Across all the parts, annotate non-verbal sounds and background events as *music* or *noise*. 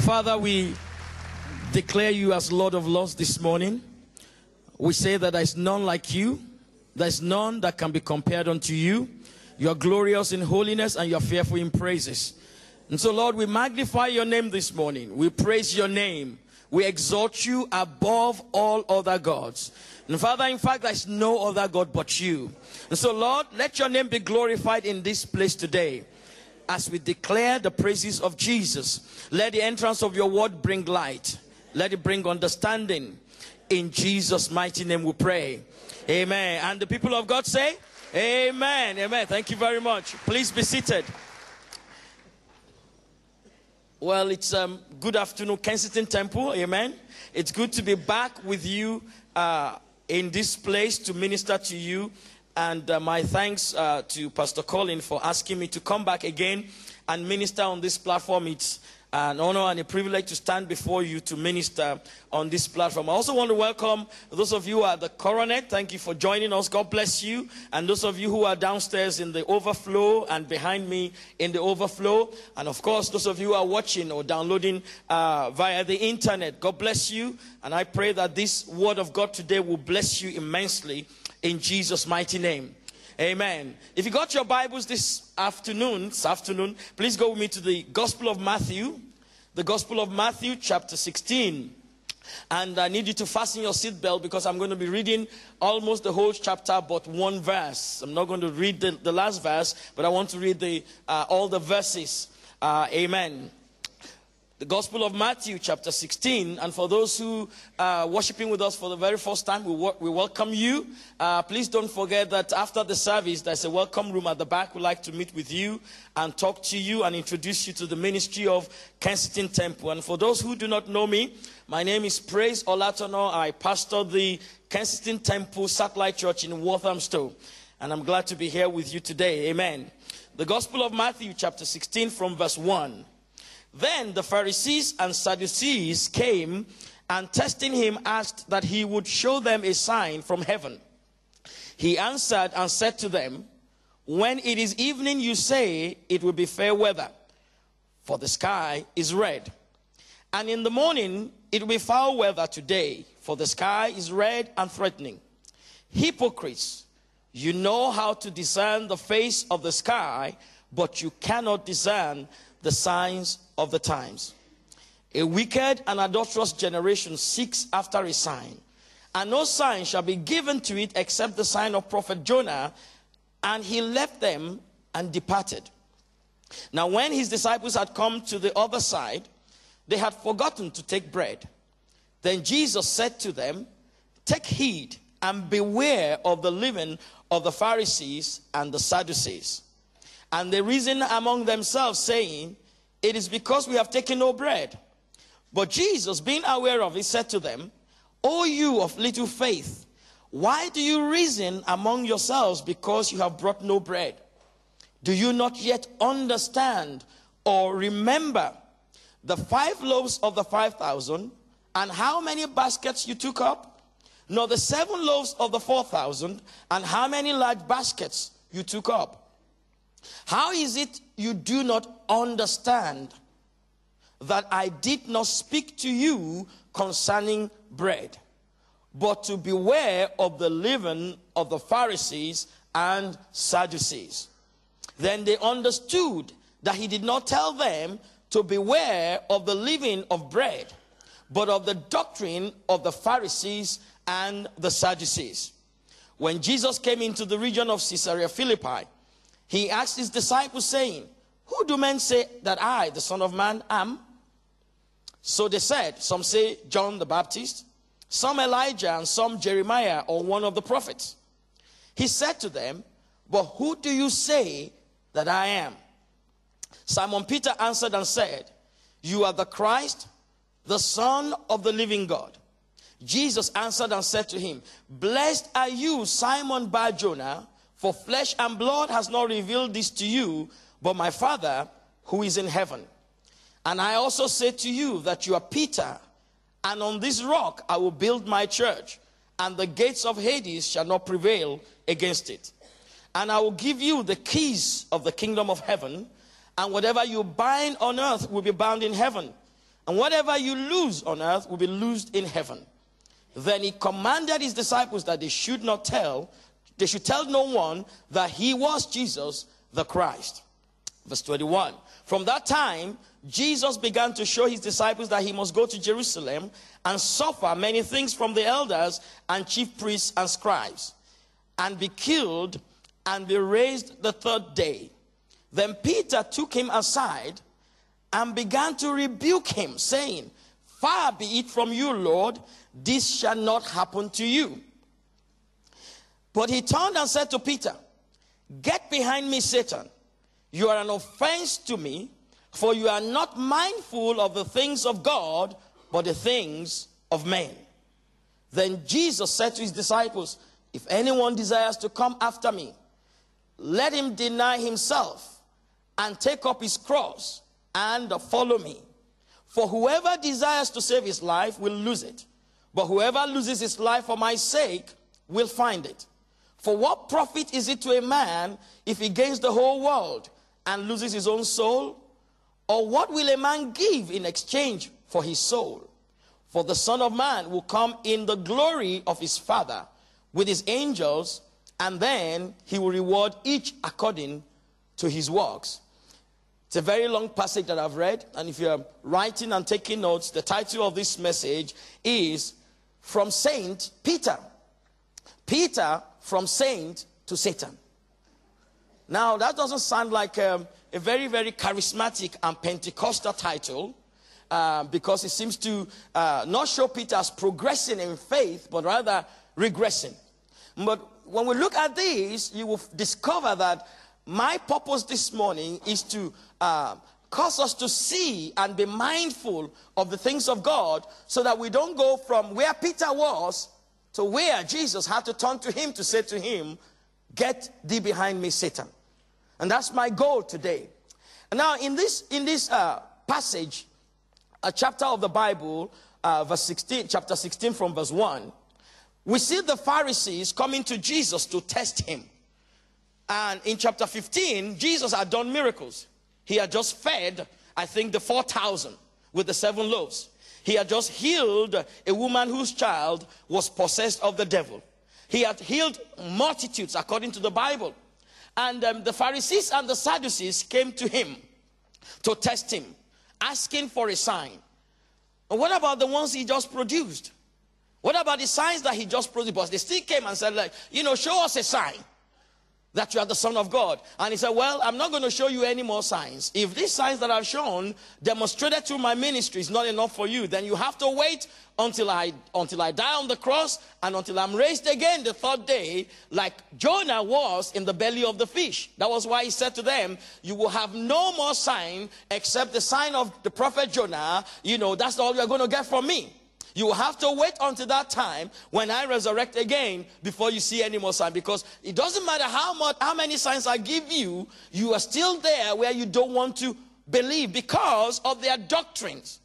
Father, we declare you as Lord of Lords this morning. We say that there is none like you, there's none that can be compared unto you. You are glorious in holiness and you are fearful in praises. And so, Lord, we magnify your name this morning. We praise your name. We exalt you above all other gods. And Father, in fact, there's no other God but you. And so, Lord, let your name be glorified in this place today as we declare the praises of Jesus. Let the entrance of your word bring light, let it bring understanding. In Jesus' mighty name we pray. Amen. And the people of God say, Amen. Amen. Thank you very much. Please be seated. Well, it's um, good afternoon, Kensington Temple. Amen. It's good to be back with you uh, in this place to minister to you. And uh, my thanks uh, to Pastor Colin for asking me to come back again and minister on this platform. It's an honor and a privilege to stand before you to minister on this platform. I also want to welcome those of you at the Coronet. Thank you for joining us. God bless you. And those of you who are downstairs in the overflow and behind me in the overflow. And of course, those of you who are watching or downloading uh, via the internet. God bless you. And I pray that this word of God today will bless you immensely in Jesus' mighty name. Amen. If you got your Bibles this afternoon, this afternoon, please go with me to the Gospel of Matthew, the Gospel of Matthew, chapter 16. And I need you to fasten your seatbelt because I'm going to be reading almost the whole chapter, but one verse. I'm not going to read the, the last verse, but I want to read the, uh, all the verses. Uh, amen the Gospel of Matthew, chapter 16. And for those who are worshiping with us for the very first time, we, we welcome you. Uh, please don't forget that after the service, there's a welcome room at the back. We'd like to meet with you and talk to you and introduce you to the ministry of Kensington Temple. And for those who do not know me, my name is Praise Olatono. I pastor the Kensington Temple Satellite Church in Walthamstow. And I'm glad to be here with you today. Amen. The Gospel of Matthew, chapter 16, from verse 1. Then the Pharisees and Sadducees came and testing him asked that he would show them a sign from heaven. He answered and said to them, When it is evening, you say it will be fair weather, for the sky is red. And in the morning, it will be foul weather today, for the sky is red and threatening. Hypocrites, you know how to discern the face of the sky, but you cannot discern the signs of the times. A wicked and adulterous generation seeks after a sign, and no sign shall be given to it except the sign of prophet Jonah. And he left them and departed. Now, when his disciples had come to the other side, they had forgotten to take bread. Then Jesus said to them, Take heed and beware of the leaven of the Pharisees and the Sadducees. And they reasoned among themselves, saying, It is because we have taken no bread. But Jesus, being aware of it, said to them, O you of little faith, why do you reason among yourselves because you have brought no bread? Do you not yet understand or remember the five loaves of the five thousand and how many baskets you took up? Nor the seven loaves of the four thousand and how many large baskets you took up? How is it you do not understand that I did not speak to you concerning bread, but to beware of the leaven of the Pharisees and Sadducees? Then they understood that he did not tell them to beware of the leaven of bread, but of the doctrine of the Pharisees and the Sadducees. When Jesus came into the region of Caesarea Philippi, he asked his disciples, saying, Who do men say that I, the Son of Man, am? So they said, Some say John the Baptist, some Elijah, and some Jeremiah or one of the prophets. He said to them, But who do you say that I am? Simon Peter answered and said, You are the Christ, the Son of the living God. Jesus answered and said to him, Blessed are you, Simon Bar Jonah for flesh and blood has not revealed this to you, but my Father who is in heaven. And I also say to you that you are Peter, and on this rock I will build my church, and the gates of Hades shall not prevail against it. And I will give you the keys of the kingdom of heaven, and whatever you bind on earth will be bound in heaven, and whatever you lose on earth will be loosed in heaven. Then he commanded his disciples that they should not tell, they should tell no one that he was Jesus the Christ. Verse 21. From that time, Jesus began to show his disciples that he must go to Jerusalem and suffer many things from the elders and chief priests and scribes, and be killed and be raised the third day. Then Peter took him aside and began to rebuke him, saying, Far be it from you, Lord, this shall not happen to you. But he turned and said to Peter, Get behind me, Satan. You are an offense to me, for you are not mindful of the things of God, but the things of men. Then Jesus said to his disciples, If anyone desires to come after me, let him deny himself and take up his cross and follow me. For whoever desires to save his life will lose it, but whoever loses his life for my sake will find it. For what profit is it to a man if he gains the whole world and loses his own soul? Or what will a man give in exchange for his soul? For the Son of Man will come in the glory of his Father with his angels, and then he will reward each according to his works. It's a very long passage that I've read, and if you're writing and taking notes, the title of this message is From Saint Peter. Peter from saint to Satan. Now, that doesn't sound like um, a very, very charismatic and Pentecostal title uh, because it seems to uh, not show Peter as progressing in faith, but rather regressing. But when we look at this, you will discover that my purpose this morning is to uh, cause us to see and be mindful of the things of God so that we don't go from where Peter was to where Jesus had to turn to him to say to him, Get thee behind me, Satan. And that's my goal today. And now, in this, in this uh, passage, a chapter of the Bible, uh, verse 16, chapter 16 from verse 1, we see the Pharisees coming to Jesus to test him. And in chapter 15, Jesus had done miracles. He had just fed, I think, the 4,000 with the seven loaves. He had just healed a woman whose child was possessed of the devil. He had healed multitudes according to the Bible. And um, the Pharisees and the Sadducees came to him to test him, asking for a sign. And what about the ones he just produced? What about the signs that he just produced? They still came and said, like, you know, show us a sign that you are the Son of God. And he said, Well, I'm not going to show you any more signs. If these signs that I've shown demonstrated through my ministry is not enough for you, then you have to wait until I until I die on the cross and until I'm raised again the third day, like Jonah was in the belly of the fish. That was why he said to them, You will have no more sign except the sign of the prophet Jonah. You know, that's all you're going to get from me. You have to wait until that time when I resurrect again before you see any more sign. Because it doesn't matter how much, how many signs I give you, you are still there where you don't want to believe because of their doctrines.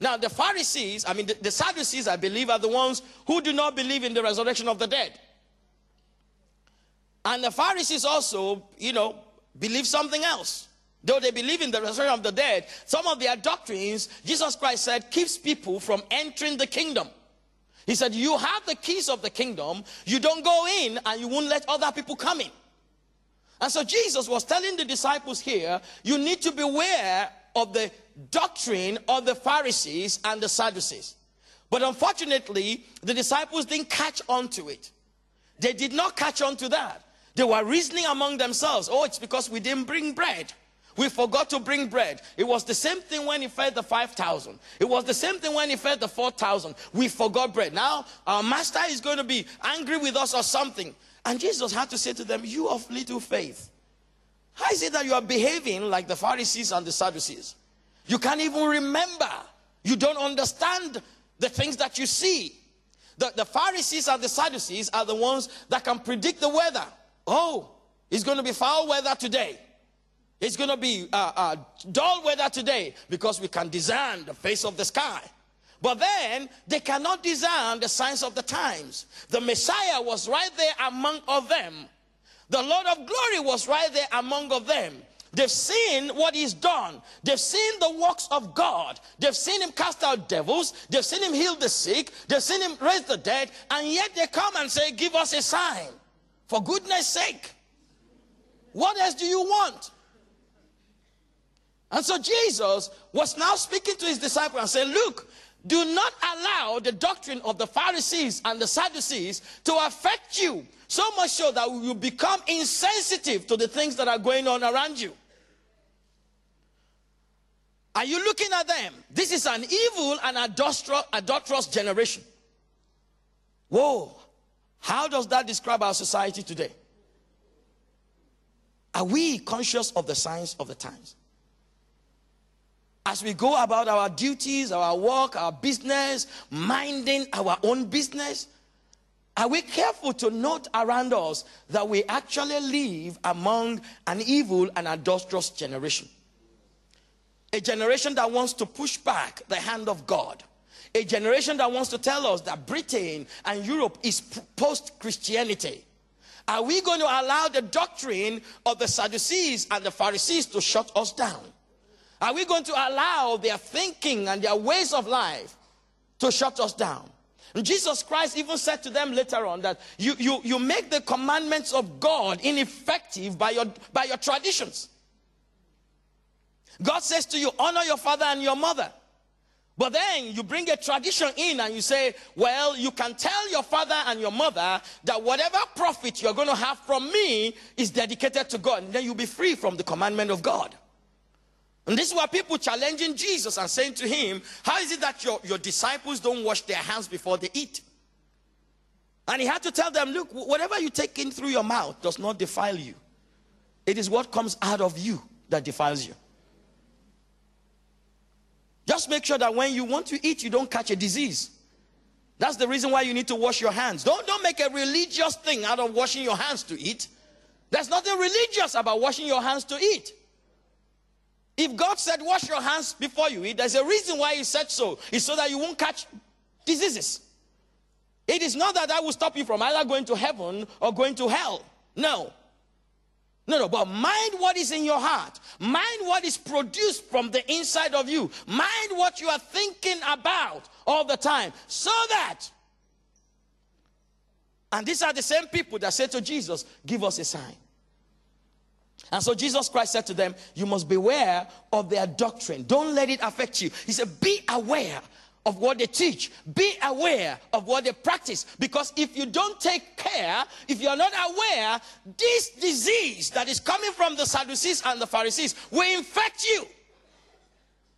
Now, the Pharisees, I mean, the, the Sadducees, I believe, are the ones who do not believe in the resurrection of the dead. And the Pharisees also, you know, believe something else. Though they believe in the resurrection of the dead, some of their doctrines, Jesus Christ said, keeps people from entering the kingdom. He said, You have the keys of the kingdom, you don't go in and you won't let other people come in. And so Jesus was telling the disciples here, you need to beware of the doctrine of the Pharisees and the Sadducees. But unfortunately, the disciples didn't catch on to it. They did not catch on to that. They were reasoning among themselves, oh, it's because we didn't bring bread. We forgot to bring bread. It was the same thing when he fed the 5,000. It was the same thing when he fed the 4,000. We forgot bread. Now our master is going to be angry with us or something. And Jesus had to say to them, You of little faith. How is it that you are behaving like the Pharisees and the Sadducees? You can't even remember. You don't understand the things that you see. The, the Pharisees and the Sadducees are the ones that can predict the weather. Oh, it's going to be foul weather today. It's going to be uh, uh, dull weather today because we can discern the face of the sky. But then they cannot discern the signs of the times. The Messiah was right there among of them. The Lord of glory was right there among of them. They've seen what he's done. They've seen the works of God. They've seen him cast out devils. They've seen him heal the sick. They've seen him raise the dead. And yet they come and say, Give us a sign. For goodness sake. What else do you want? And so Jesus was now speaking to his disciples and saying, Look, do not allow the doctrine of the Pharisees and the Sadducees to affect you so much so that you become insensitive to the things that are going on around you. Are you looking at them? This is an evil and adulterous generation. Whoa. How does that describe our society today? Are we conscious of the signs of the times? As we go about our duties, our work, our business, minding our own business, are we careful to note around us that we actually live among an evil and adulterous generation? A generation that wants to push back the hand of God. A generation that wants to tell us that Britain and Europe is post Christianity. Are we going to allow the doctrine of the Sadducees and the Pharisees to shut us down? Are we going to allow their thinking and their ways of life to shut us down? And Jesus Christ even said to them later on that you, you, you make the commandments of God ineffective by your, by your traditions. God says to you, honor your father and your mother. But then you bring a tradition in and you say, well, you can tell your father and your mother that whatever profit you're going to have from me is dedicated to God. And then you'll be free from the commandment of God. And this is why people challenging Jesus and saying to him, How is it that your, your disciples don't wash their hands before they eat? And he had to tell them, Look, whatever you take in through your mouth does not defile you. It is what comes out of you that defiles you. Just make sure that when you want to eat, you don't catch a disease. That's the reason why you need to wash your hands. Don't, don't make a religious thing out of washing your hands to eat. There's nothing religious about washing your hands to eat. If God said, wash your hands before you eat, there's a reason why He said so. It's so that you won't catch diseases. It is not that I will stop you from either going to heaven or going to hell. No. No, no, but mind what is in your heart. Mind what is produced from the inside of you. Mind what you are thinking about all the time. So that. And these are the same people that said to Jesus, Give us a sign. And so Jesus Christ said to them, You must beware of their doctrine. Don't let it affect you. He said, Be aware of what they teach. Be aware of what they practice. Because if you don't take care, if you're not aware, this disease that is coming from the Sadducees and the Pharisees will infect you.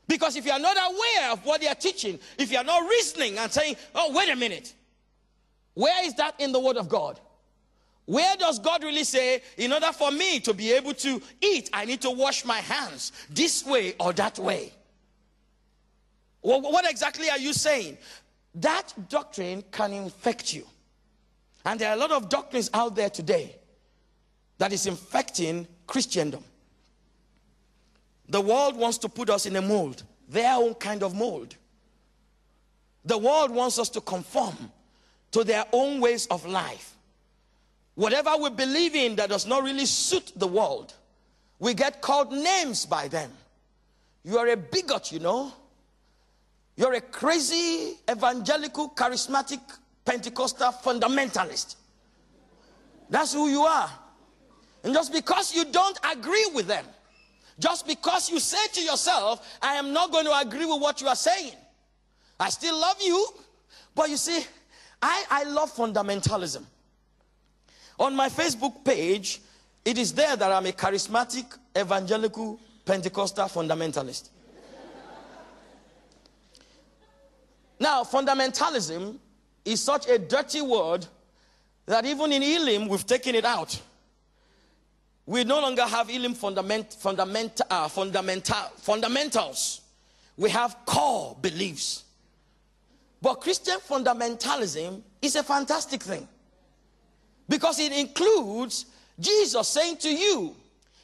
Because if you are not aware of what they are teaching, if you are not reasoning and saying, Oh, wait a minute, where is that in the Word of God? Where does God really say, in order for me to be able to eat, I need to wash my hands this way or that way? Well, what exactly are you saying? That doctrine can infect you. And there are a lot of doctrines out there today that is infecting Christendom. The world wants to put us in a mold, their own kind of mold. The world wants us to conform to their own ways of life. Whatever we believe in that does not really suit the world, we get called names by them. You are a bigot, you know. You're a crazy, evangelical, charismatic, Pentecostal fundamentalist. That's who you are. And just because you don't agree with them, just because you say to yourself, I am not going to agree with what you are saying, I still love you. But you see, I, I love fundamentalism. On my Facebook page, it is there that I'm a charismatic, evangelical, Pentecostal fundamentalist. now, fundamentalism is such a dirty word that even in Elim, we've taken it out. We no longer have Elim fundament, fundament, uh, fundamental, fundamentals. We have core beliefs. But Christian fundamentalism is a fantastic thing. Because it includes Jesus saying to you,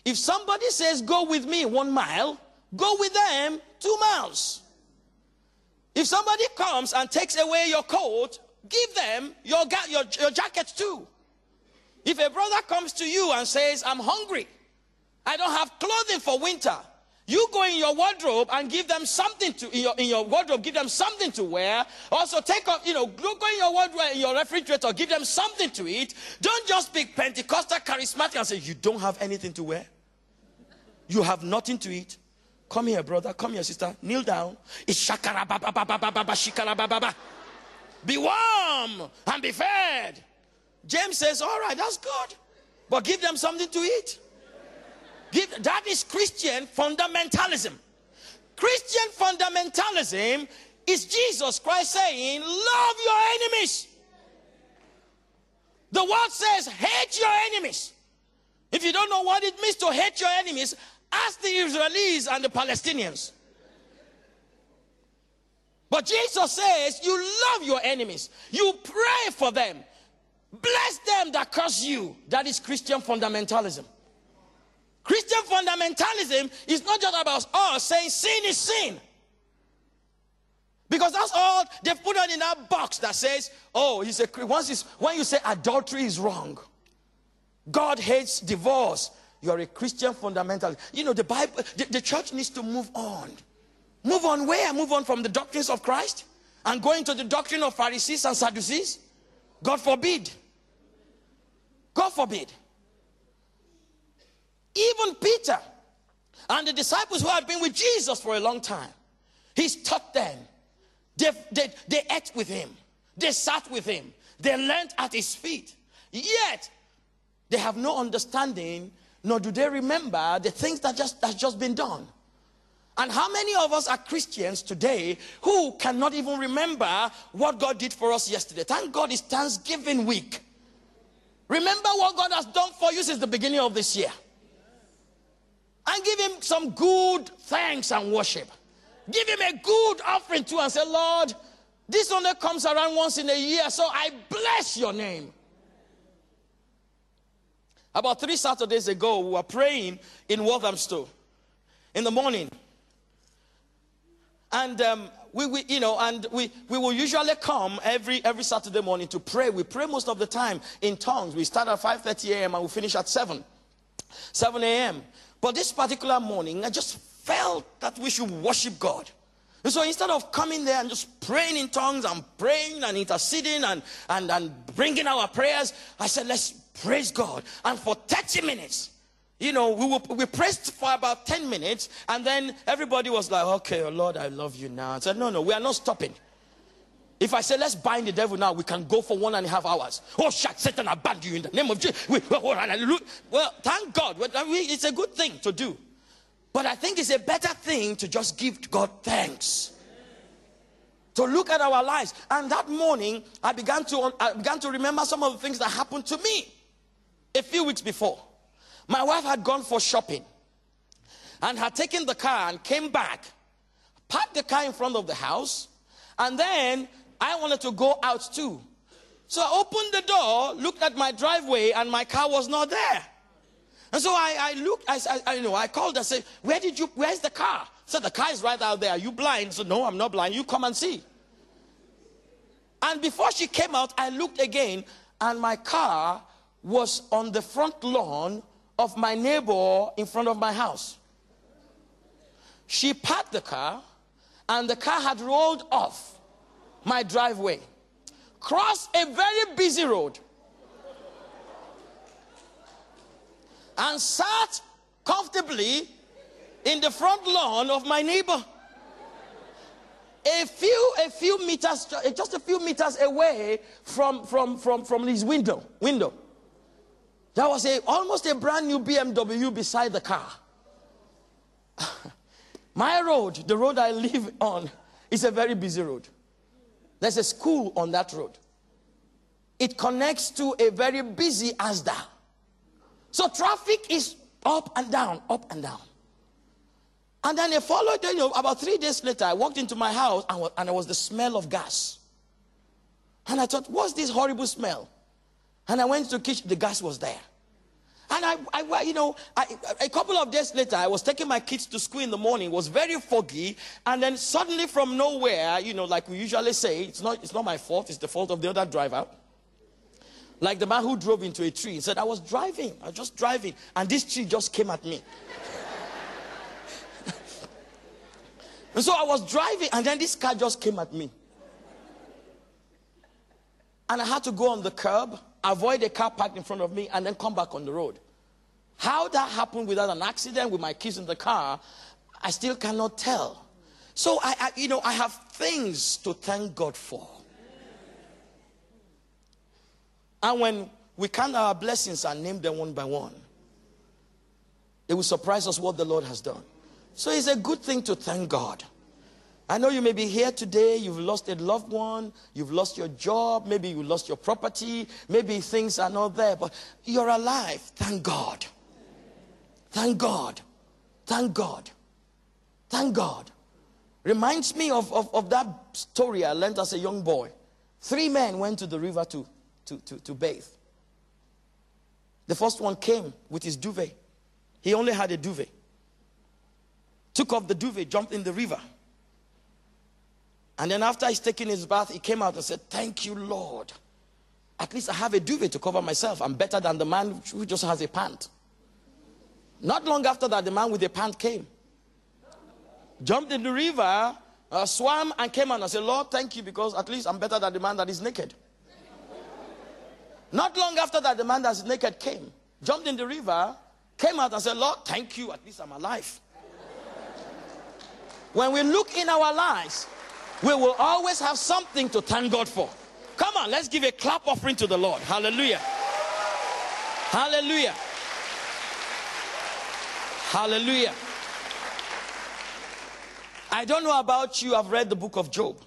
if somebody says, Go with me one mile, go with them two miles. If somebody comes and takes away your coat, give them your, your, your jacket too. If a brother comes to you and says, I'm hungry, I don't have clothing for winter. You go in your wardrobe and give them something to in your, in your wardrobe, give them something to wear. Also, take off, you know, go in your wardrobe, in your refrigerator, give them something to eat. Don't just be Pentecostal charismatic and say, You don't have anything to wear. You have nothing to eat. Come here, brother. Come here, sister. Kneel down. It's shakara ba ba ba ba ba ba shikara ba ba ba. Be warm and be fed. James says, All right, that's good. But give them something to eat. That is Christian fundamentalism. Christian fundamentalism is Jesus Christ saying, Love your enemies. The word says, Hate your enemies. If you don't know what it means to hate your enemies, ask the Israelis and the Palestinians. But Jesus says, You love your enemies, you pray for them, bless them that curse you. That is Christian fundamentalism. Christian fundamentalism is not just about us saying sin is sin. Because that's all they've put on in that box that says, oh, he's a once it's, when you say adultery is wrong, God hates divorce, you're a Christian fundamentalist. You know, the Bible, the, the church needs to move on. Move on where? Move on from the doctrines of Christ and go into the doctrine of Pharisees and Sadducees? God forbid. God forbid. Even Peter and the disciples who had been with Jesus for a long time, he's taught them. They, they, they ate with him, they sat with him, they learned at his feet. Yet, they have no understanding, nor do they remember the things that just that's just been done. And how many of us are Christians today who cannot even remember what God did for us yesterday? Thank God it's Thanksgiving week. Remember what God has done for you since the beginning of this year and give him some good thanks and worship. Give him a good offering too and say, Lord, this only comes around once in a year, so I bless your name. About three Saturdays ago, we were praying in Walthamstow in the morning. And um, we, we, you know, and we, we will usually come every, every Saturday morning to pray. We pray most of the time in tongues. We start at 5.30 a.m. and we finish at 7, 7 a.m. But this particular morning, I just felt that we should worship God. And so instead of coming there and just praying in tongues and praying and interceding and, and, and bringing our prayers, I said, let's praise God. And for 30 minutes, you know, we, were, we praised for about 10 minutes, and then everybody was like, okay, oh Lord, I love you now. I said, no, no, we are not stopping. If I say, let's bind the devil now, we can go for one and a half hours. Oh, shut Satan, I bind you in the name of Jesus. Oh, well, thank God. It's a good thing to do. But I think it's a better thing to just give God thanks. To look at our lives. And that morning, I began to, I began to remember some of the things that happened to me a few weeks before. My wife had gone for shopping and had taken the car and came back, parked the car in front of the house, and then I wanted to go out too. So I opened the door, looked at my driveway, and my car was not there. And so I, I looked, I, I, you know, I called and said, Where did you, where's the car? said, The car is right out there. Are you blind? So No, I'm not blind. You come and see. And before she came out, I looked again, and my car was on the front lawn of my neighbor in front of my house. She parked the car, and the car had rolled off my driveway, cross a very busy road, and sat comfortably in the front lawn of my neighbor. A few, a few meters, just a few meters away from, from, from, from his window, window. There was a, almost a brand new BMW beside the car. *laughs* My road, the road I live on, is a very busy road. There's a school on that road. It connects to a very busy Asda. So traffic is up and down, up and down. And then a following, you know, about three days later, I walked into my house and, and there was the smell of gas. And I thought, what's this horrible smell? And I went to the kitchen, the gas was there. And I, I you know, I, a couple of days later, I was taking my kids to school in the morning. It was very foggy, and then suddenly from nowhere, you know, like we usually say, it's not, it's not my fault. It's the fault of the other driver. Like the man who drove into a tree. Said, I was driving, I was just driving, and this tree just came at me. *laughs* and so I was driving, and then this car just came at me. And I had to go on the curb, avoid a car parked in front of me, and then come back on the road. How that happened without an accident with my kids in the car, I still cannot tell. So I, I you know, I have things to thank God for. And when we count our blessings and name them one by one, it will surprise us what the Lord has done. So it's a good thing to thank God. I know you may be here today, you've lost a loved one, you've lost your job, maybe you lost your property, maybe things are not there, but you're alive. Thank God. Thank God. Thank God. Thank God. Reminds me of, of, of that story I learned as a young boy. Three men went to the river to to, to, to bathe. The first one came with his duvet. He only had a duvet. Took off the duvet, jumped in the river. And then after he's taken his bath, he came out and said, Thank you, Lord. At least I have a duvet to cover myself. I'm better than the man who just has a pant. Not long after that, the man with the pant came. Jumped in the river, uh, swam, and came out and said, Lord, thank you because at least I'm better than the man that is naked. Not long after that, the man that's naked came, jumped in the river, came out and said, Lord, thank you, at least I'm alive. when we look in our lives, we will always have something to thank God for. Come on, let's give a clap offering to the Lord. Hallelujah. Hallelujah. Hallelujah. I don't know about you, I've read the book of Job.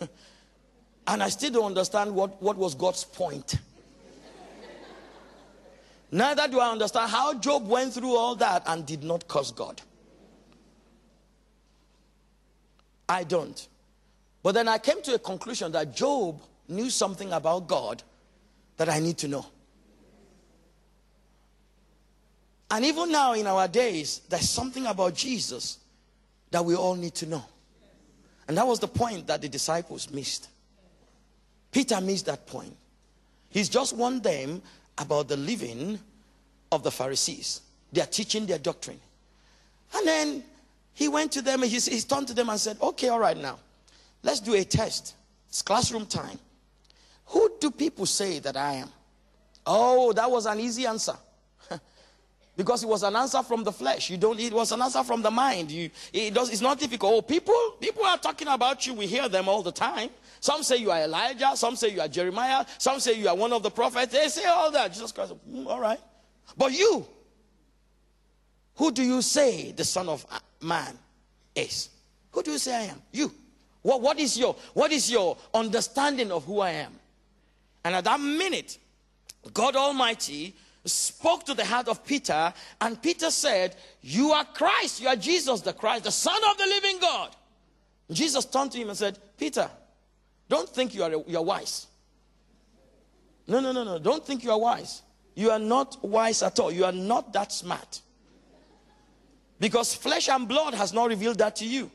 *laughs* and I still don't understand what, what was God's point. Neither do I understand how Job went through all that and did not curse God. I don't. But then I came to a conclusion that Job knew something about God that I need to know. And even now in our days, there's something about Jesus that we all need to know. And that was the point that the disciples missed. Peter missed that point. He's just warned them about the leaven of the Pharisees. They are teaching their doctrine. And then he went to them, and he, he turned to them and said, Okay, all right, now, let's do a test. It's classroom time. Who do people say that I am? Oh, that was an easy answer. *laughs* because it was an answer from the flesh. You don't it was an answer from the mind. You it does it's not difficult. Oh, people, people are talking about you. We hear them all the time. Some say you are Elijah, some say you are Jeremiah, some say you are one of the prophets. They say all that. Jesus Christ, mm, all right. But you, who do you say the Son of Man is? Who do you say I am? You. What, what, is your, what is your understanding of who I am? And at that minute, God Almighty spoke to the heart of Peter, and Peter said, You are Christ, you are Jesus the Christ, the Son of the living God. Jesus turned to him and said, Peter, don't think you are, you are wise. No, no, no, no. Don't think you are wise. You are not wise at all. You are not that smart. Because flesh and blood has not revealed that to you.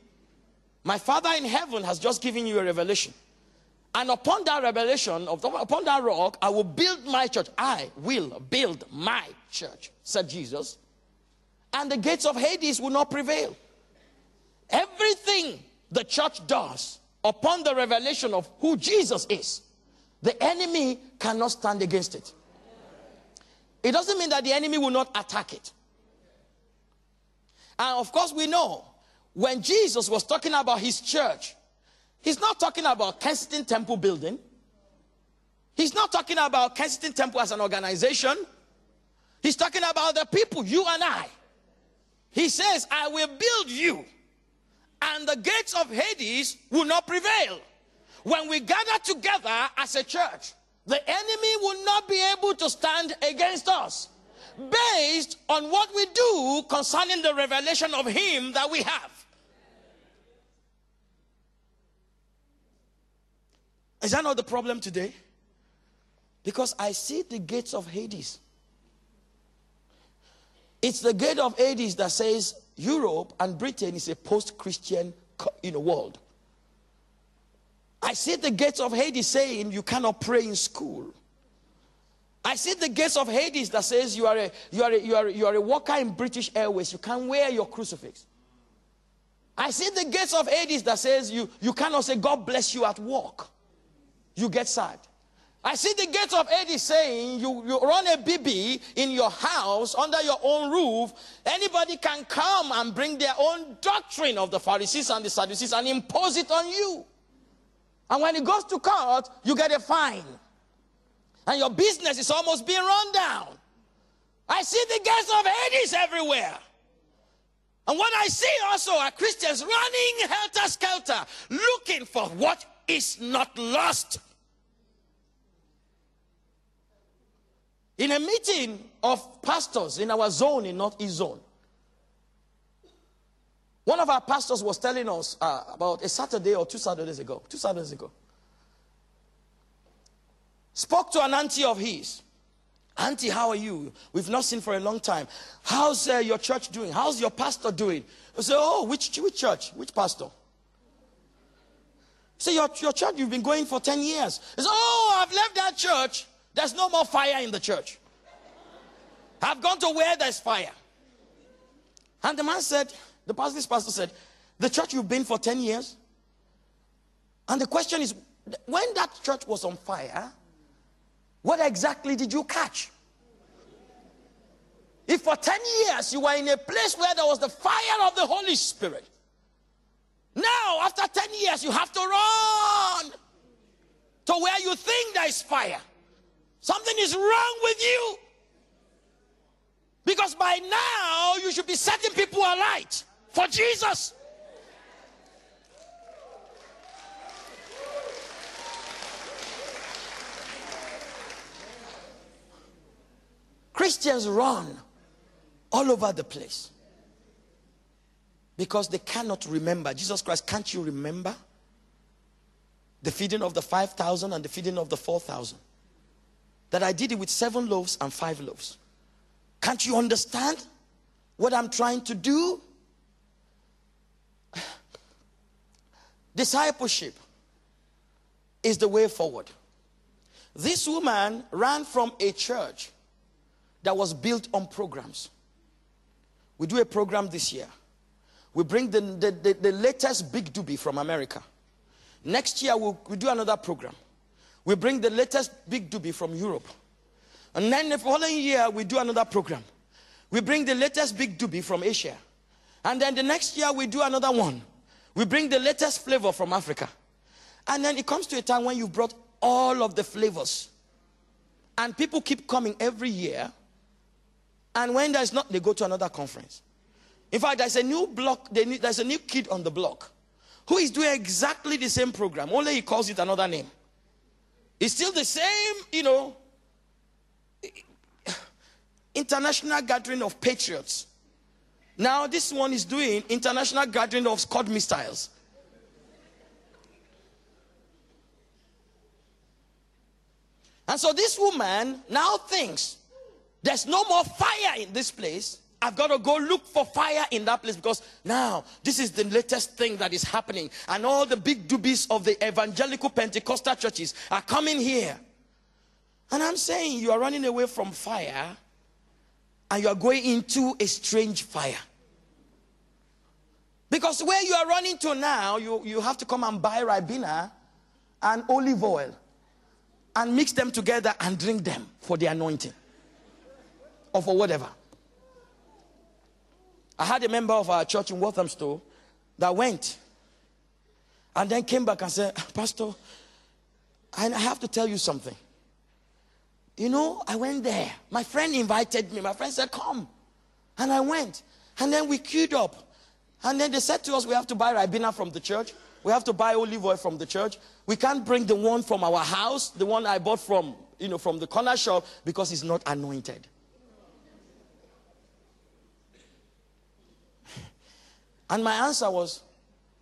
My Father in heaven has just given you a revelation. And upon that revelation, upon that rock, I will build my church. I will build my church, said Jesus. And the gates of Hades will not prevail. Everything the church does upon the revelation of who Jesus is, the enemy cannot stand against it. It doesn't mean that the enemy will not attack it. And of course, we know when Jesus was talking about his church, he's not talking about Kensington Temple building. He's not talking about Kensington Temple as an organization. He's talking about the people, you and I. He says, I will build you and the gates of Hades will not prevail. When we gather together as a church, the enemy will not be able to stand against us based on what we do concerning the revelation of Him that we have. Is that not the problem today? Because I see the gates of Hades. It's the gate of Hades that says Europe and Britain is a post-Christian you know, world. I see the gates of Hades saying you cannot pray in school. I see the gates of Hades that says you are a, you are a, you are, a, you are a worker in British Airways. You can't wear your crucifix. I see the gates of Hades that says you, you cannot say, God bless you at work. You get sad. I see the gates of Hades saying you, you run a BB in your house under your own roof. Anybody can come and bring their own doctrine of the Pharisees and the Sadducees and impose it on you. And when it goes to court, you get a fine and your business is almost being run down. I see the gates of Hades everywhere. And what I see also are Christians running helter skelter, looking for what is not lost. In a meeting of pastors in our zone, in Northeast Zone, one of our pastors was telling us uh, about a Saturday or two Saturdays ago, two Saturdays ago, spoke to an auntie of his. Auntie, how are you? We've not seen for a long time. How's uh, your church doing? How's your pastor doing? I said, Oh, which, which church? Which pastor? Say, your, your church, you've been going for 10 years. He said, Oh, I've left that church. There's no more fire in the church. I've gone to where there's fire. And the man said, the pastor, this pastor said, The church you've been for 10 years? And the question is, when that church was on fire, what exactly did you catch? If for 10 years you were in a place where there was the fire of the Holy Spirit, now after 10 years you have to run to where you think there is fire. Something is wrong with you. Because by now you should be setting people alight for Jesus. Christians run all over the place because they cannot remember. Jesus Christ, can't you remember the feeding of the 5,000 and the feeding of the 4,000? That I did it with seven loaves and five loaves. Can't you understand what I'm trying to do? Discipleship is the way forward. This woman ran from a church that was built on programs. We do a program this year. We bring the, the, the, the latest big doobie from America. Next year, we'll, we do another program. We bring the latest big doobie from Europe. And then the following year, we do another program. We bring the latest big doobie from Asia. And then the next year, we do another one. We bring the latest flavor from Africa. And then it comes to a time when you've brought all of the flavors. And people keep coming every year and when there's not, they go to another conference. In fact, there's a new block, there's a new kid on the block who is doing exactly the same program, only he calls it another name. It's still the same, you know, international gathering of patriots. Now, this one is doing international gathering of Scud missiles. And so this woman now thinks there's no more fire in this place. I've got to go look for fire in that place because now this is the latest thing that is happening. And all the big doobies of the evangelical Pentecostal churches are coming here. And I'm saying you are running away from fire and you are going into a strange fire. Because where you are running to now, you, you have to come and buy Ribena and olive oil and mix them together and drink them for the anointing or for whatever. I had a member of our church in Walthamstow that went and then came back and said, ah, Pastor, I have to tell you something. You know, I went there. My friend invited me. My friend said, Come. And I went. And then we queued up. And then they said to us, We have to buy Ribena from the church. We have to buy olive oil from the church. We can't bring the one from our house, the one I bought from, you know, from the corner shop, because it's not anointed. And my answer was,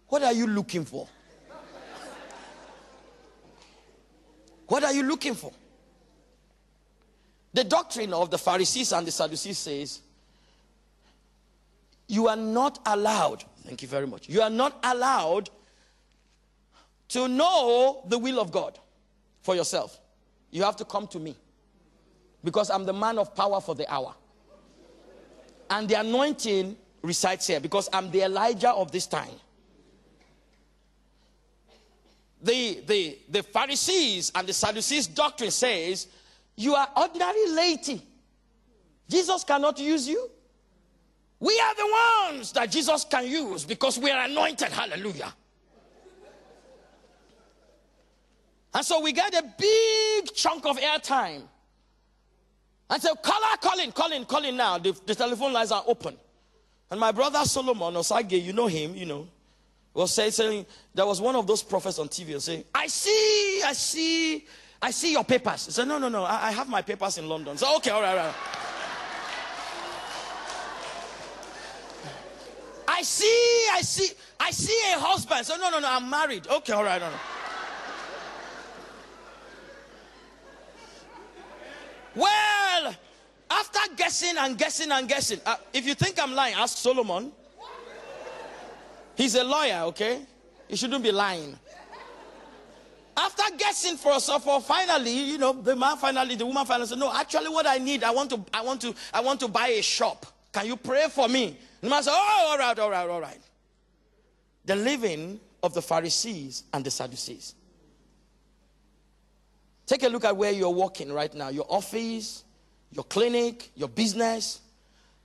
What are you looking for? what are you looking for? The doctrine of the Pharisees and the Sadducees says, You are not allowed, thank you very much, you are not allowed to know the will of God for yourself. You have to come to me. because I'm the man of power for the hour. And the anointing resides here because I'm the Elijah of this time. The, the, the Pharisees and the Sadducees' doctrine says you are ordinary laity. Jesus cannot use you. We are the ones that Jesus can use because we are anointed. Hallelujah. And so we get a big chunk of airtime. And so, caller, calling, calling, calling now. The, the telephone lines are open. And my brother Solomon Osage, you know him, you know, was saying, saying there was one of those prophets on TV saying, I see, I see, I see your papers. He said, No, no, no, I, I have my papers in London. So, okay, all right, all right. *laughs* I see, I see, I see a husband. So, no, no, no, I'm married. Okay, all right, all right. Well, after guessing and guessing and guessing, uh, if you think I'm lying, ask Solomon. He's a lawyer, okay? He shouldn't be lying. After guessing for us, for finally, you know, the man finally, the woman finally said, "No, actually, what I need, I want to, I want to, I want to buy a shop. Can you pray for me?" the man said, "Oh, all right, all right, all right." The leaven of the Pharisees and the Sadducees. Take a look at where you're working right now your office, your clinic, your business.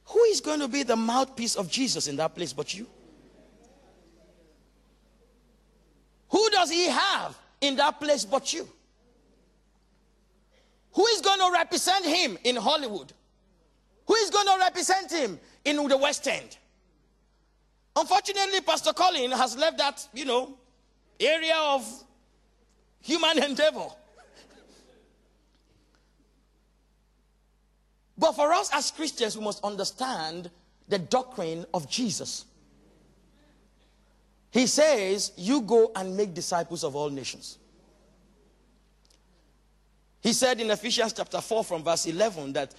Who is going to be the mouthpiece of Jesus in that place but you? Who does he have in that place but you? Who is going to represent him in Hollywood? Who is going to represent him in the West End? Unfortunately, Pastor Colin has left that, you know, area of human *laughs* endeavor. But for us as Christians, we must understand the doctrine of Jesus. He says, You go and make disciples of all nations. He said in Ephesians chapter 4, from verse 11, that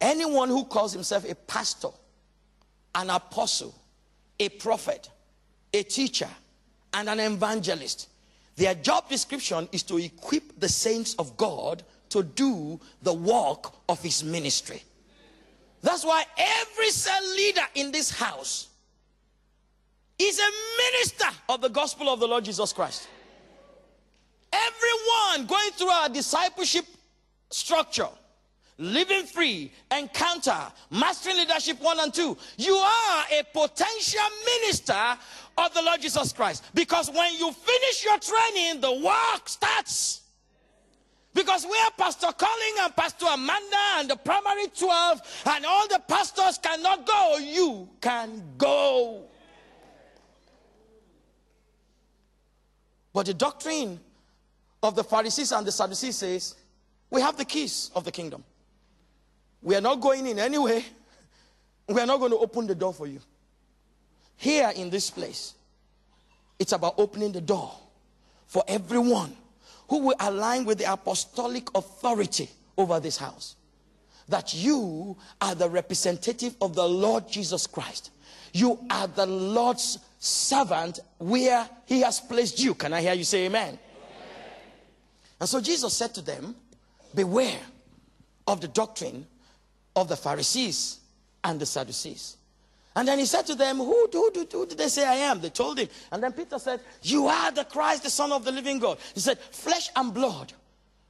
anyone who calls himself a pastor, an apostle, a prophet, a teacher, and an evangelist, their job description is to equip the saints of God to do the work of his ministry. That's why every cell leader in this house is a minister of the gospel of the Lord Jesus Christ. Everyone going through our discipleship structure, living free, encounter, mastering leadership one and two, you are a potential minister of the Lord Jesus Christ. Because when you finish your training, the work starts. Because where Pastor Colin and Pastor Amanda and the primary 12 and all the pastors cannot go, you can go. But the doctrine of the Pharisees and the Sadducees says we have the keys of the kingdom. We are not going in anyway. *laughs* We are not going to open the door for you. Here in this place, it's about opening the door for everyone who will align with the apostolic authority over this house. That you are the representative of the Lord Jesus Christ. You are the Lord's servant where he has placed you. Can I hear you say amen? amen? And so Jesus said to them, Beware of the doctrine of the Pharisees and the Sadducees. And then he said to them, who, who, who, who, did they say I am? They told him. And then Peter said, You are the Christ, the Son of the living God. He said, Flesh and blood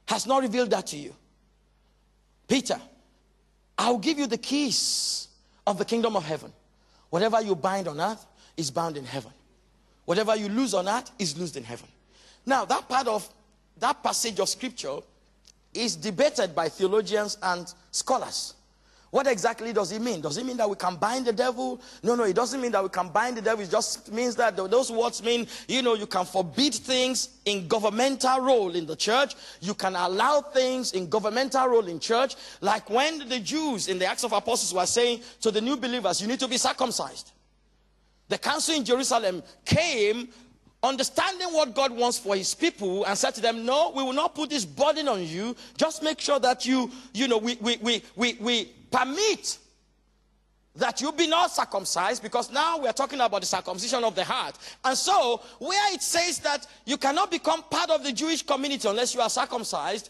has not revealed that to you. Peter, I'll give you the keys of the kingdom of heaven. Whatever you bind on earth is bound in heaven. Whatever you lose on earth is loosed in heaven. Now, that part of that passage of scripture is debated by theologians and scholars. What exactly does it mean? Does it mean that we can bind the devil? No, no, it doesn't mean that we can bind the devil. It just means that those words mean, you know, you can forbid things in governmental role in the church. You can allow things in governmental role in church. Like when the Jews in the Acts of Apostles were saying to the new believers, you need to be circumcised. The council in Jerusalem came understanding what God wants for his people and said to them, No, we will not put this burden on you. Just make sure that you, you know, we, we, we, we, we permit that you be not circumcised because now we're talking about the circumcision of the heart. And so, where it says that you cannot become part of the Jewish community unless you are circumcised,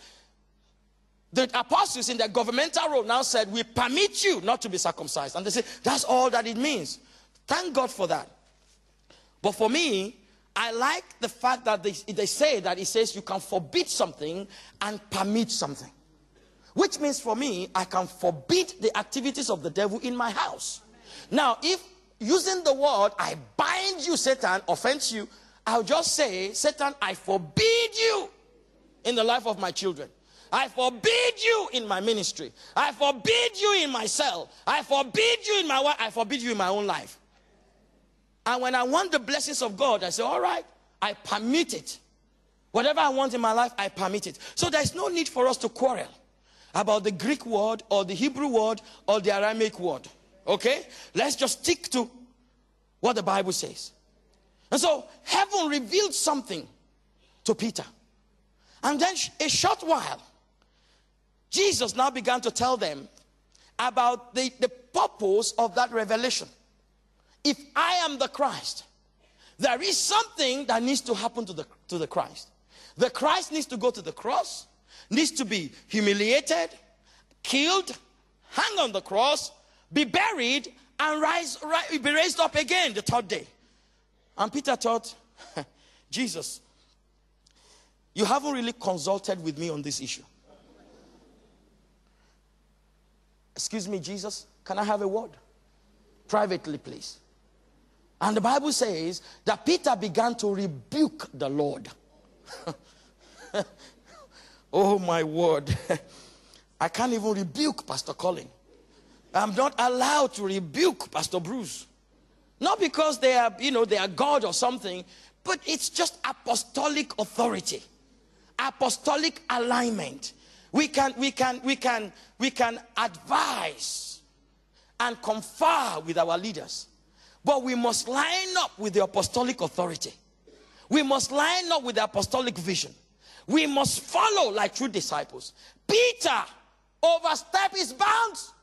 the apostles in their governmental role now said, We permit you not to be circumcised. And they say, That's all that it means. Thank God for that. But for me, I like the fact that they, they say that it says you can forbid something and permit something. Which means for me, I can forbid the activities of the devil in my house. Now, if using the word, I bind you, Satan, offends you, I'll just say, Satan, I forbid you in the life of my children. I forbid you in my ministry. I forbid you in my cell. I forbid you in my wife. I forbid you in my own life. And when I want the blessings of God, I say, all right, I permit it. Whatever I want in my life, I permit it. So there's no need for us to quarrel about the Greek word or the Hebrew word or the Aramaic word. Okay? Let's just stick to what the Bible says. And so heaven revealed something to Peter. And then a short while, Jesus now began to tell them about the, the purpose of that revelation. If I am the Christ, there is something that needs to happen to the, to the Christ. The Christ needs to go to the cross, needs to be humiliated, killed, hung on the cross, be buried, and rise, rise, be raised up again the third day. And Peter thought, *laughs* Jesus, you haven't really consulted with me on this issue. Excuse me, Jesus, can I have a word? Privately, please. And the Bible says that Peter began to rebuke the Lord. *laughs* oh, my word. *laughs* I can't even rebuke Pastor Colin. I'm not allowed to rebuke Pastor Bruce. Not because they are, you know, they are God or something, but it's just apostolic authority, apostolic alignment. We can, we can, we can, we can advise and confer with our leaders. But we must line up with the apostolic authority. We must line up with the apostolic vision. We must follow like true disciples. Peter overstepped his bounds,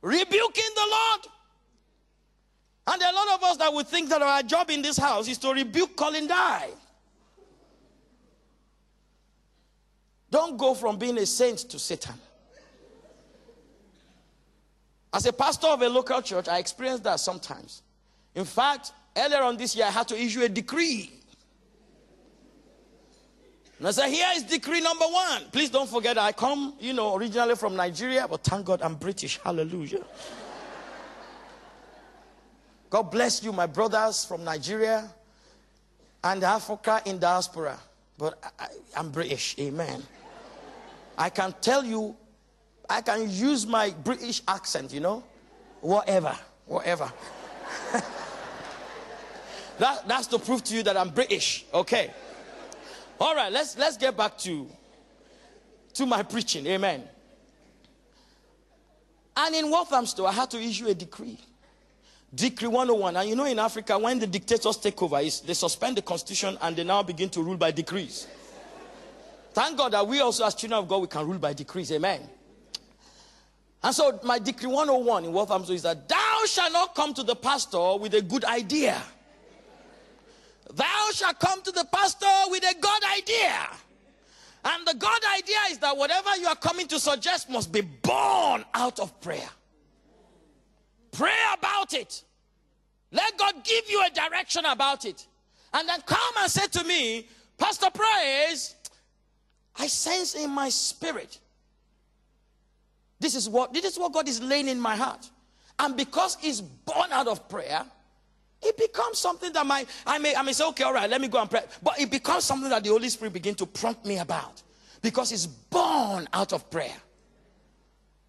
rebuking the Lord. And there are a lot of us that would think that our job in this house is to rebuke Colin Dye. Don't go from being a saint to Satan. As a pastor of a local church, I experienced that sometimes. In fact, earlier on this year, I had to issue a decree. And I said, here is decree number one. Please don't forget, I come, you know, originally from Nigeria, but thank God I'm British. Hallelujah. God bless you, my brothers from Nigeria and Africa in diaspora. But I, am British. Amen. I can tell you I can use my British accent, you know, whatever, whatever. *laughs* that, that's to prove to you that I'm British. Okay. All right, let's let's get back to to my preaching. Amen. And in Walthamstow, I had to issue a decree. Decree 101. And you know, in Africa, when the dictators take over, is they suspend the constitution and they now begin to rule by decrees. Thank God that we also, as children of God, we can rule by decrees. Amen. And so my decree 101 in Walthamstow is that thou shalt not come to the pastor with a good idea. Thou shalt come to the pastor with a God idea. And the God idea is that whatever you are coming to suggest must be born out of prayer. Pray about it. Let God give you a direction about it. And then come and say to me, Pastor Praise, I sense in my spirit this is what this is what God is laying in my heart. And because it's born out of prayer, it becomes something that my I may I may say, okay, all right, let me go and pray. But it becomes something that the Holy Spirit begin to prompt me about because it's born out of prayer.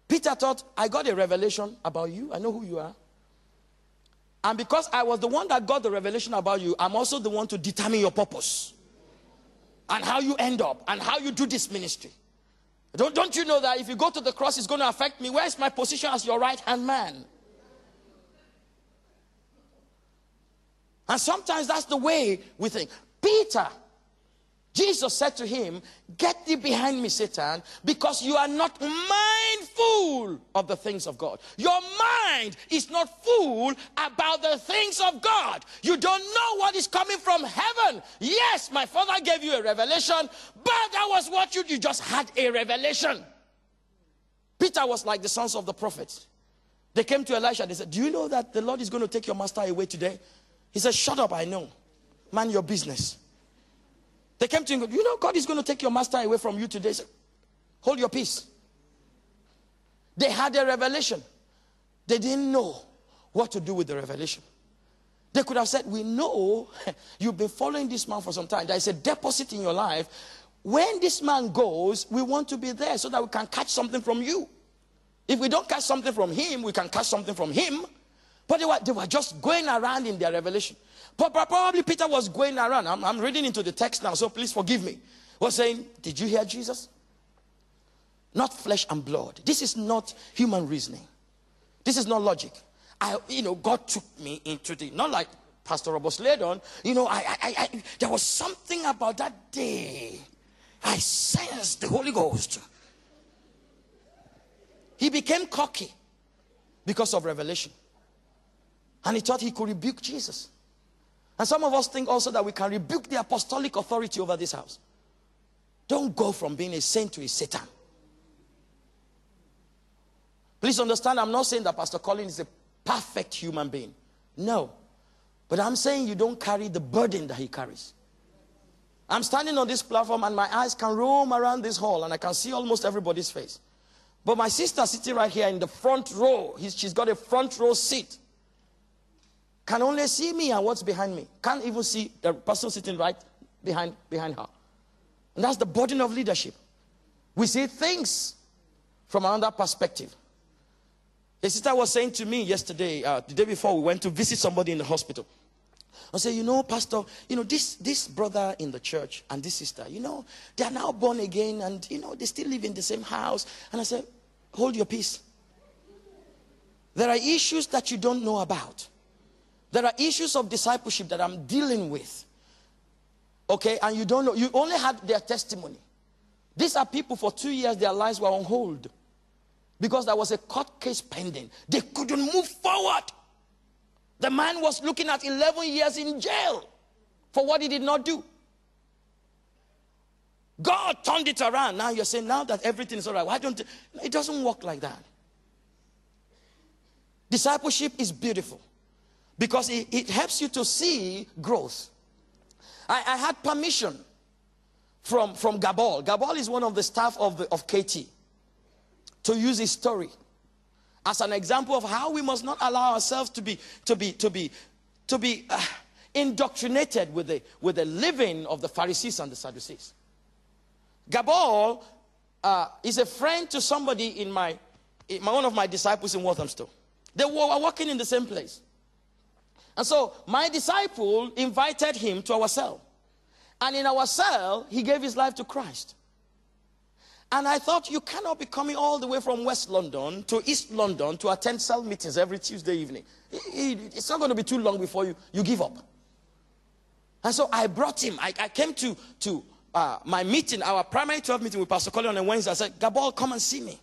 Peter thought, I got a revelation about you. I know who you are. And because I was the one that got the revelation about you, I'm also the one to determine your purpose and how you end up and how you do this ministry. Don't, don't you know that if you go to the cross, it's going to affect me? Where's my position as your right hand man? And sometimes that's the way we think. Peter Jesus said to him, Get thee behind me, Satan, because you are not mindful of the things of God. Your mind is not full about the things of God. You don't know what is coming from heaven. Yes, my father gave you a revelation, but that was what you, you just had a revelation. Peter was like the sons of the prophets. They came to Elisha. They said, Do you know that the Lord is going to take your master away today? He said, Shut up, I know. Man, your business. They came to him, You know, God is going to take your master away from you today. Hold your peace. They had a revelation. They didn't know what to do with the revelation. They could have said, We know *laughs* you've been following this man for some time. There is a deposit in your life. When this man goes, we want to be there so that we can catch something from you. If we don't catch something from him, we can catch something from him. But they were, they were just going around in their revelation. Probably Peter was going around. I'm, I'm reading into the text now, so please forgive me. Was saying, Did you hear Jesus? Not flesh and blood. This is not human reasoning. This is not logic. I, you know, God took me into the, not like Pastor Robert Ladon, you know, I, I, I, there was something about that day. I sensed the Holy Ghost. He became cocky because of revelation. And he thought he could rebuke Jesus. And some of us think also that we can rebuke the apostolic authority over this house. Don't go from being a saint to a Satan. Please understand, I'm not saying that Pastor Colin is a perfect human being. No. But I'm saying you don't carry the burden that he carries. I'm standing on this platform and my eyes can roam around this hall and I can see almost everybody's face. But my sister sitting right here in the front row, she's got a front row seat can only see me and what's behind me. Can't even see the person sitting right behind, behind her. And that's the burden of leadership. We see things from another perspective. A sister was saying to me yesterday, uh, the day before, we went to visit somebody in the hospital. I said, you know, Pastor, you know, this, this brother in the church and this sister, you know, they are now born again and, you know, they still live in the same house. And I said, hold your peace. There are issues that you don't know about. There are issues of discipleship that I'm dealing with. Okay, and you don't know, you only had their testimony. These are people for two years, their lives were on hold because there was a court case pending. They couldn't move forward. The man was looking at 11 years in jail for what he did not do. God turned it around. Now you're saying, now that everything is all right, why don't it? It doesn't work like that. Discipleship is beautiful because it, it helps you to see growth. I, I, had permission from, from Gabal. Gabal is one of the staff of, the, of KT to use his story as an example of how we must not allow ourselves to be, to be, to be, to be uh, indoctrinated with the, with the leaven of the Pharisees and the Sadducees. Gabal uh, is a friend to somebody in my, in my, one of my disciples in Walthamstow. They were working in the same place. And so my disciple invited him to our cell. And in our cell, he gave his life to Christ. And I thought, you cannot be coming all the way from West London to East London to attend cell meetings every Tuesday evening. It's not going to be too long before you, you give up. And so I brought him. I, I came to, to uh, my meeting, our primary 12 meeting with Pastor Colin on a Wednesday. I said, Gabal, come and see me.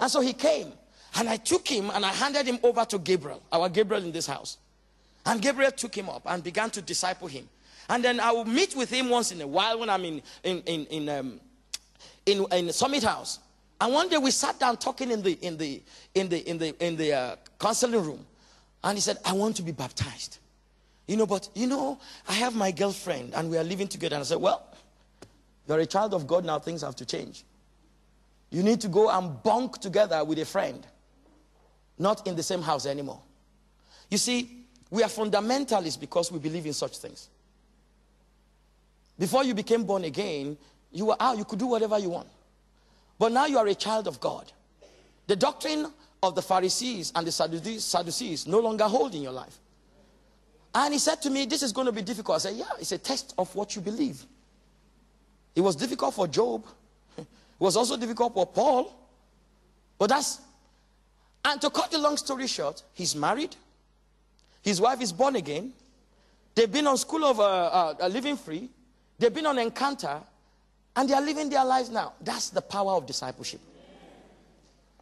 And so he came. And I took him and I handed him over to Gabriel, our Gabriel in this house. And Gabriel took him up and began to disciple him. And then I will meet with him once in a while when I'm in, in, in, in, um, in, in Summit House. And one day we sat down talking in the, in the, in the, in the, in the uh, counseling room. And he said, I want to be baptized. You know, but you know, I have my girlfriend and we are living together. And I said, Well, you're a child of God now, things have to change. You need to go and bunk together with a friend, not in the same house anymore. You see, we are fundamentalists because we believe in such things. Before you became born again, you were out, you could do whatever you want. But now you are a child of God. The doctrine of the Pharisees and the Sadducees no longer hold in your life. And he said to me, This is going to be difficult. I said, Yeah, it's a test of what you believe. It was difficult for Job, *laughs* it was also difficult for Paul. But that's, and to cut the long story short, he's married, his wife is born again. They've been on school of uh, uh, living free. They've been on encounter and they are living their lives now. That's the power of discipleship.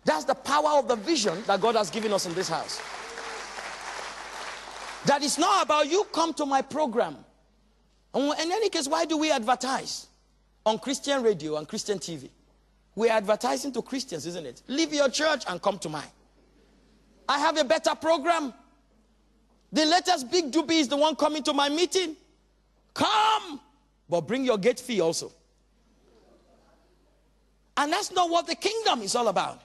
That's the power of the vision that God has given us in this house. That is not about you come to my program. In any case, why do we advertise on Christian radio and Christian TV? We're advertising to Christians, isn't it? Leave your church and come to mine. I have a better program. The latest big doobie is the one coming to my meeting. Come, but bring your gate fee also. And that's not what the kingdom is all about.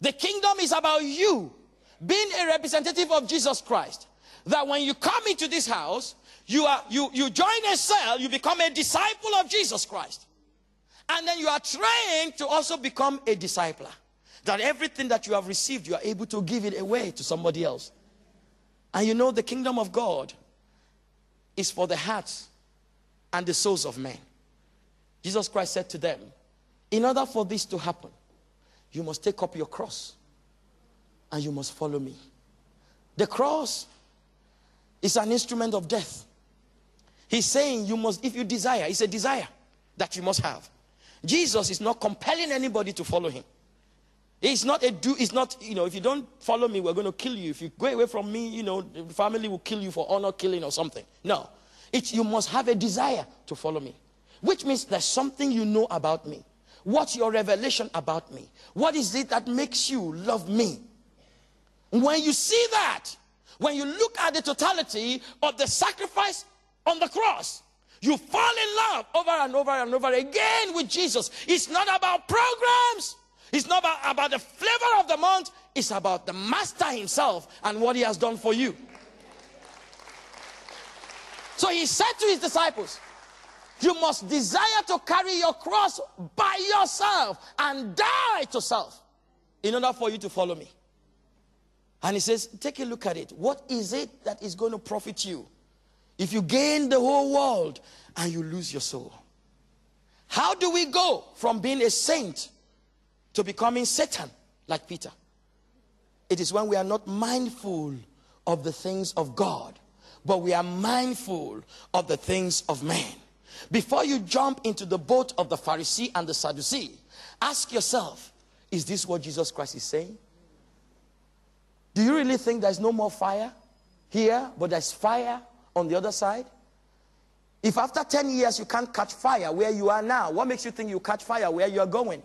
The kingdom is about you being a representative of Jesus Christ. That when you come into this house, you, are, you, you join a cell, you become a disciple of Jesus Christ. And then you are trained to also become a discipler. That everything that you have received, you are able to give it away to somebody else. And you know, the kingdom of God is for the hearts and the souls of men. Jesus Christ said to them, In order for this to happen, you must take up your cross and you must follow me. The cross is an instrument of death. He's saying you must, if you desire, it's a desire that you must have. Jesus is not compelling anybody to follow him. It's not a do, it's not, you know, if you don't follow me, we're going to kill you. If you go away from me, you know, the family will kill you for honor killing or something. No. It's, you must have a desire to follow me, which means there's something you know about me. What's your revelation about me? What is it that makes you love me? When you see that, when you look at the totality of the sacrifice on the cross, you fall in love over and over and over again with Jesus. It's not about programs. It's not about, about the flavor of the month. It's about the master himself and what he has done for you. So he said to his disciples, you must desire to carry your cross by yourself and die to self in order for you to follow me. And he says, Take a look at it. What is it that is going to profit you if you gain the whole world and you lose your soul? How do we go from being a saint to becoming Satan like Peter? It is when we are not mindful of the things of God, but we are mindful of the things of man. Before you jump into the boat of the Pharisee and the Sadducee, ask yourself, is this what Jesus Christ is saying? Do you really think there's no more fire here, but there's fire on the other side? If after 10 years you can't catch fire where you are now, what makes you think you catch fire where you are going?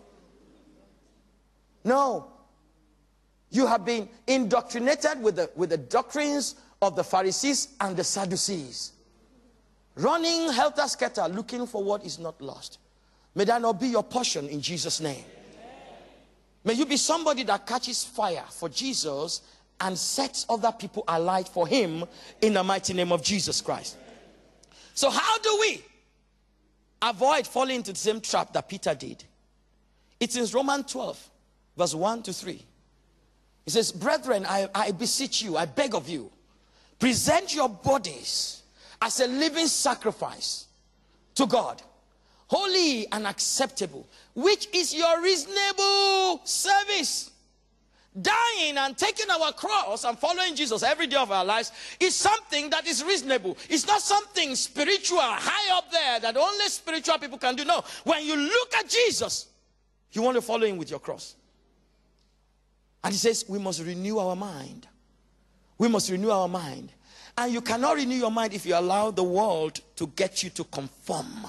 No. You have been indoctrinated with the, with the doctrines of the Pharisees and the Sadducees running helter skelter, looking for what is not lost. May that not be your portion in Jesus' name. May you be somebody that catches fire for Jesus and sets other people alight for Him in the mighty name of Jesus Christ. So, how do we avoid falling into the same trap that Peter did? It's in Romans 12, verse 1 to 3. He says, Brethren, I, I beseech you, I beg of you, present your bodies as a living sacrifice to God, holy and acceptable, which is your reasonable service. Dying and taking our cross and following Jesus every day of our lives is something that is reasonable. It's not something spiritual, high up there that only spiritual people can do. No, when you look at Jesus, you want to follow him with your cross. And he says, We must renew our mind. We must renew our mind. And you cannot renew your mind if you allow the world to get you to conform.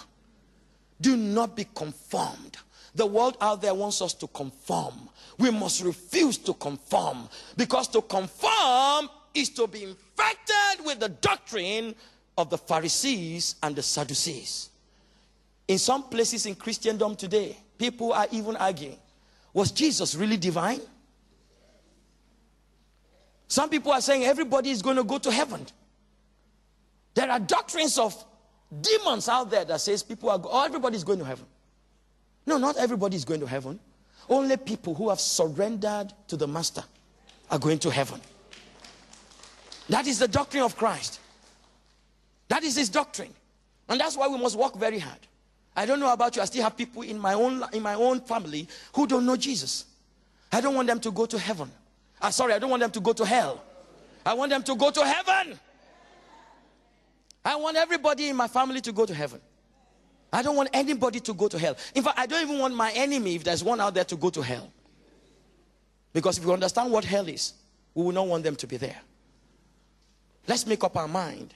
Do not be conformed. The world out there wants us to conform. We must refuse to conform because to conform is to be infected with the doctrine of the Pharisees and the Sadducees. In some places in Christendom today, people are even arguing was Jesus really divine? Some people are saying everybody is going to go to heaven. There are doctrines of demons out there that says people are, oh, everybody's going to heaven. No, not everybody is going to heaven. Only people who have surrendered to the master are going to heaven. That is the doctrine of Christ. That is his doctrine. And that's why we must work very hard. I don't know about you. I still have people in my own in my own family who don't know Jesus. I don't want them to go to heaven. Uh, sorry, I don't want them to go to hell. I want them to go to heaven. I want everybody in my family to go to heaven. I don't want anybody to go to hell. In fact, I don't even want my enemy, if there's one out there, to go to hell. Because if we understand what hell is, we will not want them to be there. Let's make up our mind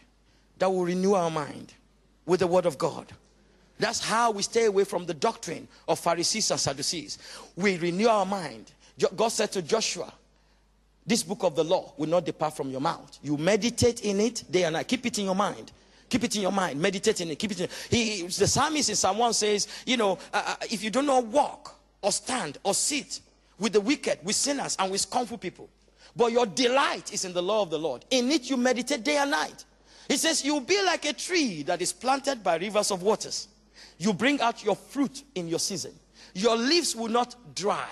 that will renew our mind with the word of God. That's how we stay away from the doctrine of Pharisees and Sadducees. We renew our mind. God said to Joshua, This book of the law will not depart from your mouth. You meditate in it day and night. Keep it in your mind. Keep it in your mind. Meditate in it. Keep it in he, The psalmist in Psalm 1 says, You know, uh, uh, if you do not walk or stand or sit with the wicked, with sinners, and with scornful people, but your delight is in the law of the Lord. In it you meditate day and night. He says, You'll be like a tree that is planted by rivers of waters. You bring out your fruit in your season. Your leaves will not dry.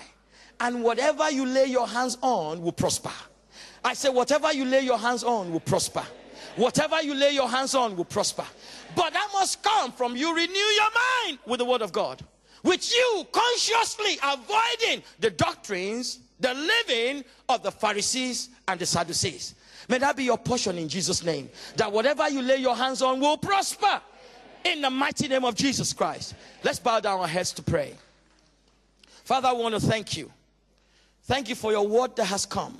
And whatever you lay your hands on will prosper. I say, whatever you lay your hands on will prosper. Whatever you lay your hands on will prosper. But that must come from you renew your mind with the word of God. Which you consciously avoiding the doctrines, the leaven of the Pharisees and the Sadducees. May that be your portion in Jesus' name. That whatever you lay your hands on will prosper. In the mighty name of Jesus Christ. Let's bow down our heads to pray. Father, I want to thank you. Thank you for your word that has come.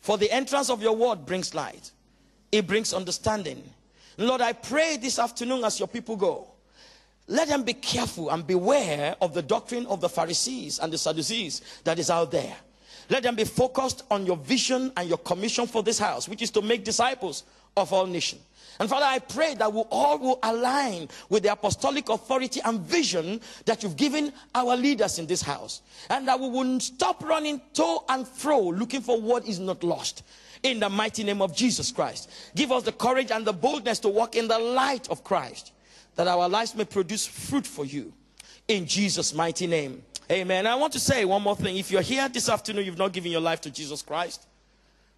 For the entrance of your word brings light, it brings understanding. Lord, I pray this afternoon as your people go. Let them be careful and beware of the doctrine of the Pharisees and the Sadducees that is out there. Let them be focused on your vision and your commission for this house, which is to make disciples of all nations. And Father, I pray that we all will align with the apostolic authority and vision that you've given our leaders in this house. And that we will stop running to and fro looking for what is not lost. In the mighty name of Jesus Christ. Give us the courage and the boldness to walk in the light of Christ. That our lives may produce fruit for you. In Jesus' mighty name. Amen. I want to say one more thing. If you're here this afternoon, you've not given your life to Jesus Christ,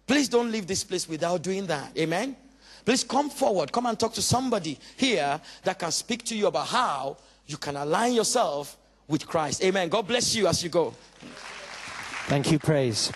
please don't leave this place without doing that. Amen. Please come forward. Come and talk to somebody here that can speak to you about how you can align yourself with Christ. Amen. God bless you as you go. Thank you, praise.